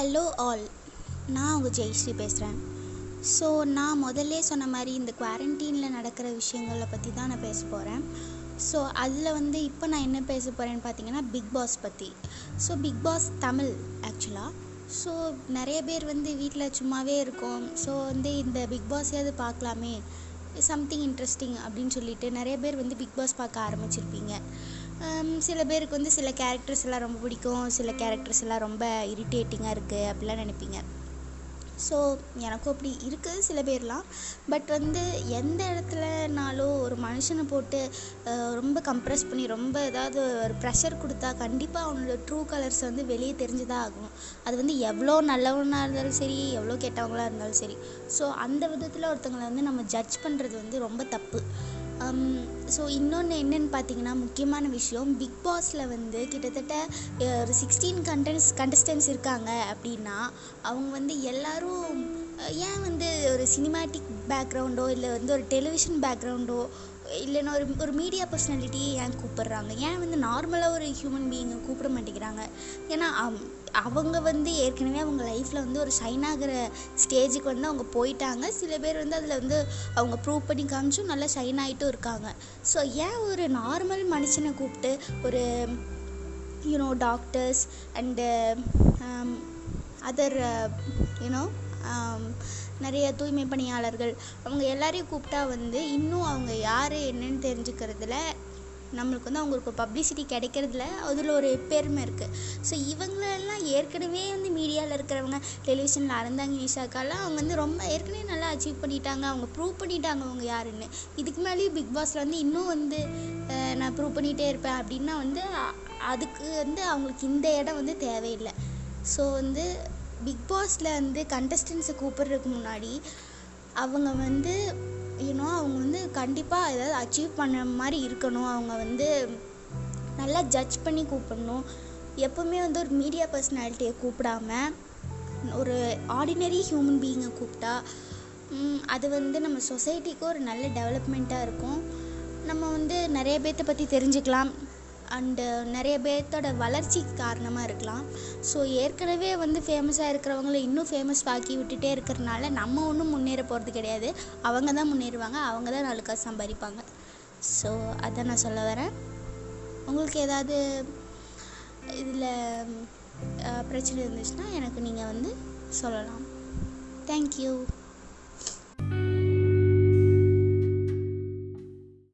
Hello all நான் உங்கள் ஜெயஸ்ரீ பேசுகிறேன் ஸோ நான் முதல்லே சொன்ன மாதிரி இந்த குவாரண்டீனில் நடக்கிற விஷயங்களை பற்றி தான் நான் பேச போகிறேன் ஸோ அதில் வந்து இப்போ நான் என்ன பேச போகிறேன்னு பார்த்தீங்கன்னா பிக் பாஸ் பற்றி ஸோ பிக் பாஸ் தமிழ் ஆக்சுவலாக ஸோ நிறைய பேர் வந்து வீட்டில் சும்மாவே இருக்கும். ஸோ வந்து இந்த பிக் பாஸையாவது பார்க்கலாமே சம்திங் இன்ட்ரெஸ்டிங் அப்படின்னு சொல்லிட்டு நிறைய பேர் வந்து பிக் பாஸ் பார்க்க ஆரம்பிச்சிருப்பீங்க. சில பேருக்கு வந்து சில கேரக்டர்ஸ் எல்லாம் ரொம்ப பிடிக்கும். சில கேரக்டர்ஸ் எல்லாம் ரொம்ப இரிட்டேட்டிங்காக இருக்குது அப்படிலாம் நினைப்பீங்க. ஸோ எனக்கும் அப்படி இருக்குது சில பேர்லாம். பட் வந்து எந்த இடத்துலனாலும் ஒரு மனுஷனை போட்டு ரொம்ப கம்ப்ரெஸ் பண்ணி ரொம்ப ஏதாவது ஒரு ப்ரெஷர் கொடுத்தா கண்டிப்பாக அவனோட ட்ரூ கலர்ஸ் வந்து வெளியே தெரிஞ்சுதான் ஆகும். அது வந்து எவ்வளோ நல்லவனாக இருந்தாலும் சரி எவ்வளோ கெட்டவங்களாக இருந்தாலும் சரி. ஸோ அந்த விதத்தில் ஒருத்தங்களை வந்து நம்ம ஜட்ஜ் பண்ணுறது வந்து ரொம்ப தப்பு. Um, ஸோ இன்னொன்று என்னென்னு பார்த்தீங்கன்னா முக்கியமான விஷயம் பிக் பாஸில் வந்து கிட்டத்தட்ட ஒரு சிக்ஸ்டீன் கண்டென்ஸ் கண்டஸ்டன்ஸ் இருக்காங்க அப்படின்னா அவங்க வந்து எல்லோரும் ஏன் வந்து ஒரு சினிமேட்டிக் பேக்ரவுண்டோ இல்லை வந்து ஒரு டெலிவிஷன் பேக்ரவுண்டோ இல்லைன்னா ஒரு ஒரு மீடியா பர்சனாலிட்டியை ஏன் கூப்பிடுறாங்க? ஏன் வந்து நார்மலாக ஒரு ஹியூமன் பீயிங்கை கூப்பிட மாட்டேங்கிறாங்க? ஏன்னா அவங்க வந்து ஏற்கனவே அவங்க லைஃப்பில் வந்து ஒரு ஷைன் ஆகிற ஸ்டேஜுக்கு வந்து அவங்க போயிட்டாங்க. சில பேர் வந்து அதில் வந்து அவங்க ப்ரூவ் பண்ணி காமிச்சும் நல்லா ஷைன் ஆகிட்டும் இருக்காங்க. ஸோ ஏன் ஒரு நார்மல் மனுஷனை கூப்பிட்டு ஒரு you know doctors and other you know நிறைய தூய்மை பணியாளர்கள் அவங்க எல்லாரையும் கூப்பிட்டா வந்து இன்னும் அவங்க யார் என்னன்னு தெரிஞ்சுக்கிறதுல நம்மளுக்கு வந்து அவங்களுக்கு ஒரு பப்ளிசிட்டி கிடைக்கிறதுல அதில் ஒரு பெருமை இருக்குது ஸோ இவங்களெல்லாம் ஏற்கனவே வந்து மீடியாவில் இருக்கிறவங்க டெலிவிஷனில் அறந்தாங்க நிஷாக்காலாம் அவங்க வந்து ரொம்ப ஏற்கனவே நல்லா அச்சீவ் பண்ணிட்டாங்க அவங்க ப்ரூவ் பண்ணிட்டாங்க அவங்க யாருன்னு. இதுக்கு மேலேயும் பிக் பாஸில் வந்து இன்னும் வந்து நான் ப்ரூவ் பண்ணிகிட்டே இருப்பேன் அப்படின்னா வந்து அதுக்கு வந்து அவங்களுக்கு இந்த இடம் வந்து தேவையில்லை. ஸோ வந்து பிக் பாஸில் வந்து கண்டஸ்டன்ஸை கூப்பிட்றதுக்கு முன்னாடி அவங்க வந்து யூனோ அவங்க வந்து கண்டிப்பாக ஏதாவது அச்சீவ் பண்ண மாதிரி இருக்கணும். அவங்க வந்து நல்லா ஜட்ஜ் பண்ணி கூப்பிடணும். எப்போவுமே வந்து ஒரு மீடியா பர்சனாலிட்டியை கூப்பிடாம ஒரு ஆர்டினரி ஹியூமன் பீயிங்கை கூப்பிட்டா அது வந்து நம்ம சொசைட்டிக்கு ஒரு நல்ல டெவலப்மெண்ட்டாக இருக்கும். நம்ம வந்து நிறைய பேர்த்த பற்றி தெரிஞ்சுக்கலாம். அண்டு uh, நிறைய பேர்த்தோட வளர்ச்சிக்கு காரணமாக இருக்கலாம். ஸோ ஏற்கனவே வந்து ஃபேமஸாக இருக்கிறவங்கள இன்னும் ஃபேமஸ் ஆக்கி விட்டுட்டே இருக்கிறனால நம்ம ஒன்றும் முன்னேற போகிறது கிடையாது. அவங்க தான் முன்னேறுவாங்க அவங்க தான் நாலு காசு சம்பாதிப்பாங்க. ஸோ அதை நான் சொல்ல வரேன். உங்களுக்கு ஏதாவது இதில் பிரச்சனை இருந்துச்சுன்னா எனக்கு நீங்கள் வந்து சொல்லலாம். தேங்க்யூ